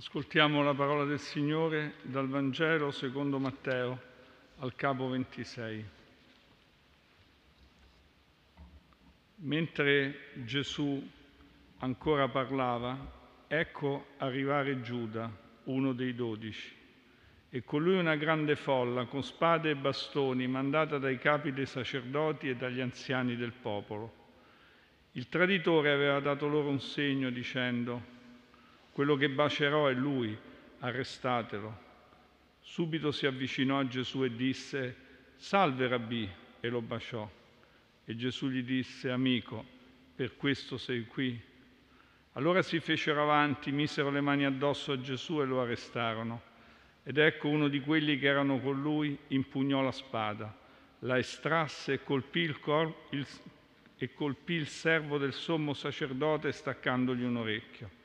Ascoltiamo la parola del Signore dal Vangelo secondo Matteo al capo 26. Mentre Gesù ancora parlava, ecco arrivare Giuda, uno dei dodici, e con lui una grande folla con spade e bastoni mandata dai capi dei sacerdoti e dagli anziani del popolo. Il traditore aveva dato loro un segno dicendo, quello che bacerò è lui, arrestatelo. Subito si avvicinò a Gesù e disse, salve rabbì, e lo baciò. E Gesù gli disse, amico, per questo sei qui. Allora si fecero avanti, misero le mani addosso a Gesù e lo arrestarono. Ed ecco uno di quelli che erano con lui impugnò la spada, la estrasse e colpì il, cor- il, e colpì il servo del sommo sacerdote staccandogli un orecchio.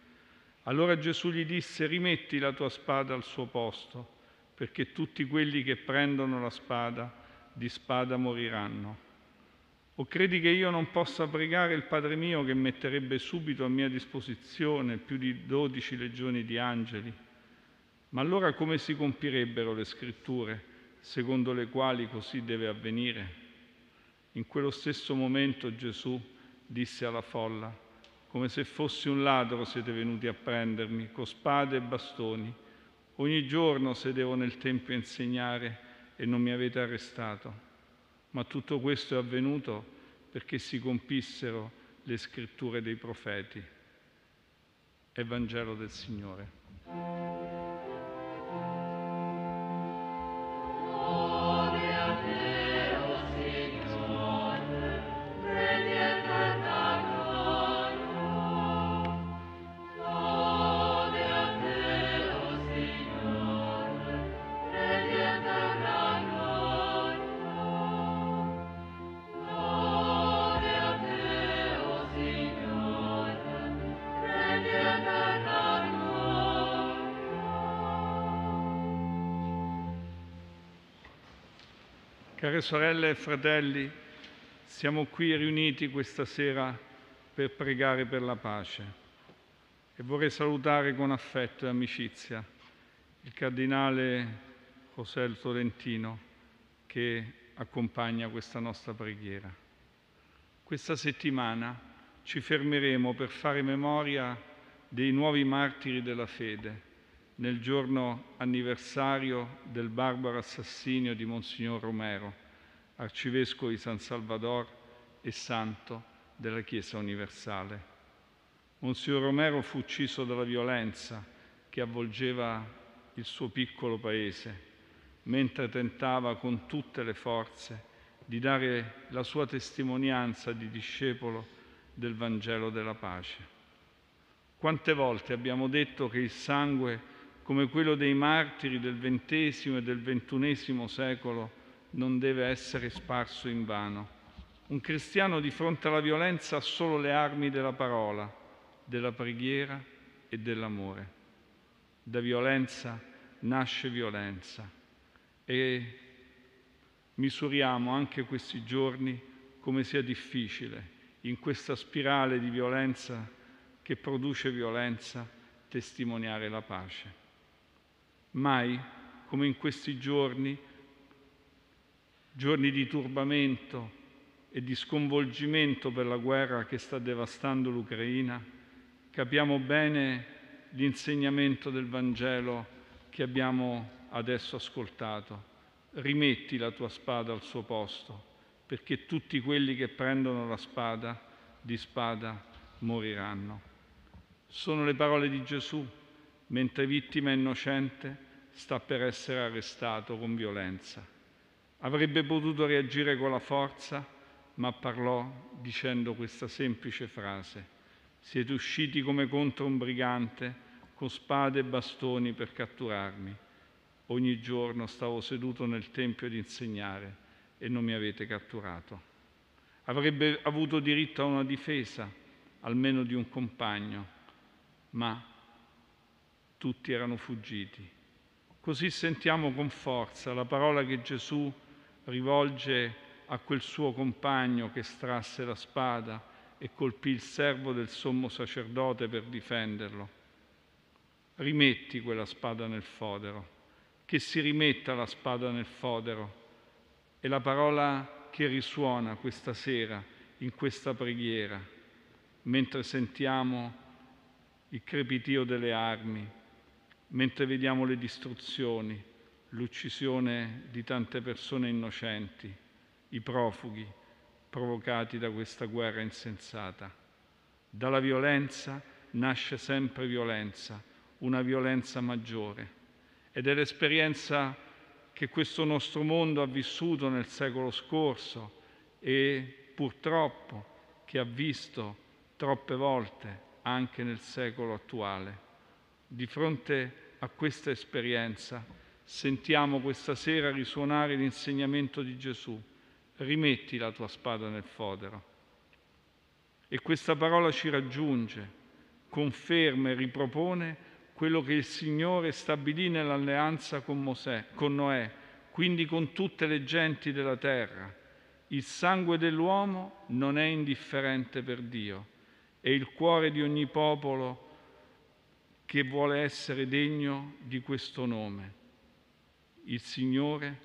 Allora Gesù gli disse, rimetti la tua spada al suo posto, perché tutti quelli che prendono la spada di spada moriranno. O credi che io non possa pregare il Padre mio che metterebbe subito a mia disposizione più di dodici legioni di angeli? Ma allora come si compirebbero le scritture secondo le quali così deve avvenire? In quello stesso momento Gesù disse alla folla, come se fossi un ladro siete venuti a prendermi con spade e bastoni. Ogni giorno sedevo nel Tempio a insegnare e non mi avete arrestato. Ma tutto questo è avvenuto perché si compissero le scritture dei profeti. Evangelo del Signore. Care sorelle e fratelli, siamo qui riuniti questa sera per pregare per la pace e vorrei salutare con affetto e amicizia il cardinale José Tolentino che accompagna questa nostra preghiera. Questa settimana ci fermeremo per fare memoria dei nuovi martiri della fede nel giorno anniversario del barbaro assassinio di Monsignor Romero, arcivescovo di San Salvador e santo della Chiesa universale. Monsignor Romero fu ucciso dalla violenza che avvolgeva il suo piccolo paese, mentre tentava con tutte le forze di dare la sua testimonianza di discepolo del Vangelo della pace. Quante volte abbiamo detto che il sangue come quello dei martiri del XX e del XXI secolo non deve essere sparso in vano. Un cristiano di fronte alla violenza ha solo le armi della parola, della preghiera e dell'amore. Da violenza nasce violenza e misuriamo anche questi giorni come sia difficile in questa spirale di violenza che produce violenza testimoniare la pace. Mai come in questi giorni, giorni di turbamento e di sconvolgimento per la guerra che sta devastando l'Ucraina, capiamo bene l'insegnamento del Vangelo che abbiamo adesso ascoltato. Rimetti la tua spada al suo posto, perché tutti quelli che prendono la spada di spada moriranno. Sono le parole di Gesù, mentre vittima innocente sta per essere arrestato con violenza. Avrebbe potuto reagire con la forza, ma parlò dicendo questa semplice frase. Siete usciti come contro un brigante con spade e bastoni per catturarmi. Ogni giorno stavo seduto nel Tempio ad insegnare e non mi avete catturato. Avrebbe avuto diritto a una difesa, almeno di un compagno, ma tutti erano fuggiti. Così sentiamo con forza la parola che Gesù rivolge a quel suo compagno che strasse la spada e colpì il servo del sommo sacerdote per difenderlo. rimetti quella spada nel fodero, che si rimetta la spada nel fodero. È la parola che risuona questa sera in questa preghiera, mentre sentiamo il crepitio delle armi, mentre vediamo le distruzioni, l'uccisione di tante persone innocenti, i profughi provocati da questa guerra insensata. Dalla violenza nasce sempre violenza, una violenza maggiore. Ed è l'esperienza che questo nostro mondo ha vissuto nel secolo scorso e purtroppo che ha visto troppe volte anche nel secolo attuale. Di fronte a questa esperienza sentiamo questa sera risuonare l'insegnamento di Gesù. Rimetti la tua spada nel fodero. E questa parola ci raggiunge, conferma e ripropone quello che il Signore stabilì nell'alleanza con, Mosè, con Noè, quindi con tutte le genti della terra. Il sangue dell'uomo non è indifferente per Dio e il cuore di ogni popolo che vuole essere degno di questo nome. Il Signore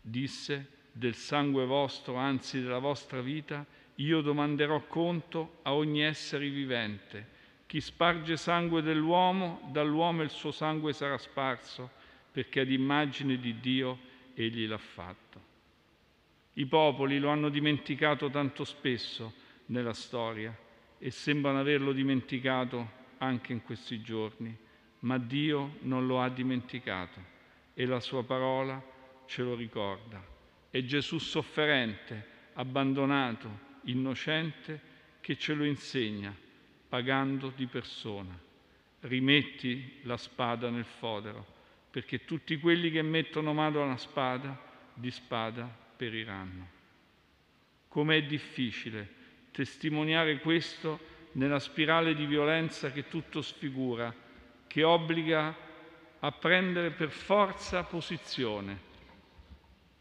disse del sangue vostro, anzi della vostra vita, io domanderò conto a ogni essere vivente. Chi sparge sangue dell'uomo, dall'uomo il suo sangue sarà sparso, perché ad immagine di Dio egli l'ha fatto. I popoli lo hanno dimenticato tanto spesso nella storia e sembrano averlo dimenticato anche in questi giorni, ma Dio non lo ha dimenticato e la sua parola ce lo ricorda. È Gesù sofferente, abbandonato, innocente che ce lo insegna, pagando di persona. Rimetti la spada nel fodero, perché tutti quelli che mettono mano alla spada, di spada periranno. Com'è difficile testimoniare questo nella spirale di violenza che tutto sfigura, che obbliga a prendere per forza posizione.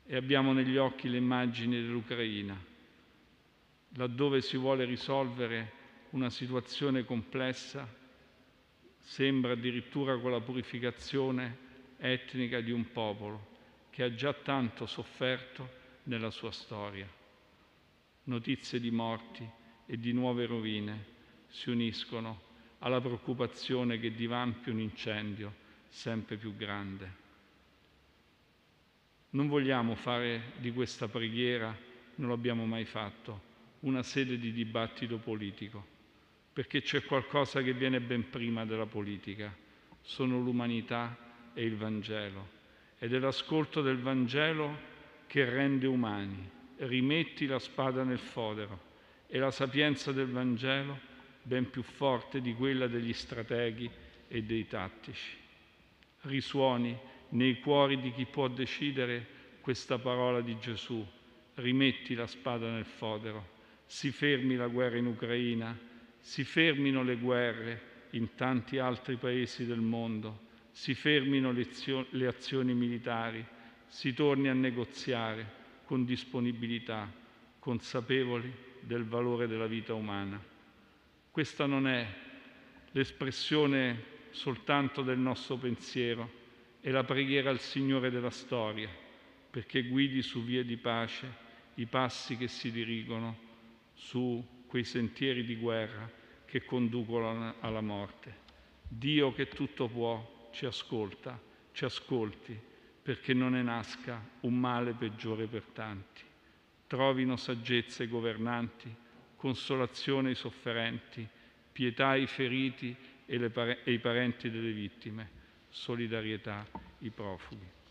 E abbiamo negli occhi le immagini dell'Ucraina, laddove si vuole risolvere una situazione complessa, sembra addirittura con la purificazione etnica di un popolo che ha già tanto sofferto nella sua storia. Notizie di morti e di nuove rovine si uniscono alla preoccupazione che divampi un incendio sempre più grande. Non vogliamo fare di questa preghiera, non l'abbiamo mai fatto, una sede di dibattito politico, perché c'è qualcosa che viene ben prima della politica, sono l'umanità e il Vangelo. Ed è l'ascolto del Vangelo che rende umani. Rimetti la spada nel fodero e la sapienza del Vangelo ben più forte di quella degli strateghi e dei tattici. Risuoni nei cuori di chi può decidere questa parola di Gesù. Rimetti la spada nel fodero, si fermi la guerra in Ucraina, si fermino le guerre in tanti altri paesi del mondo, si fermino le azioni militari, si torni a negoziare con disponibilità, consapevoli del valore della vita umana. Questa non è l'espressione soltanto del nostro pensiero, è la preghiera al Signore della storia, perché guidi su vie di pace i passi che si dirigono su quei sentieri di guerra che conducono alla morte. Dio che tutto può ci ascolta, ci ascolti, perché non ne nasca un male peggiore per tanti. Trovino saggezza i governanti consolazione ai sofferenti, pietà ai feriti e, pare- e ai parenti delle vittime, solidarietà ai profughi.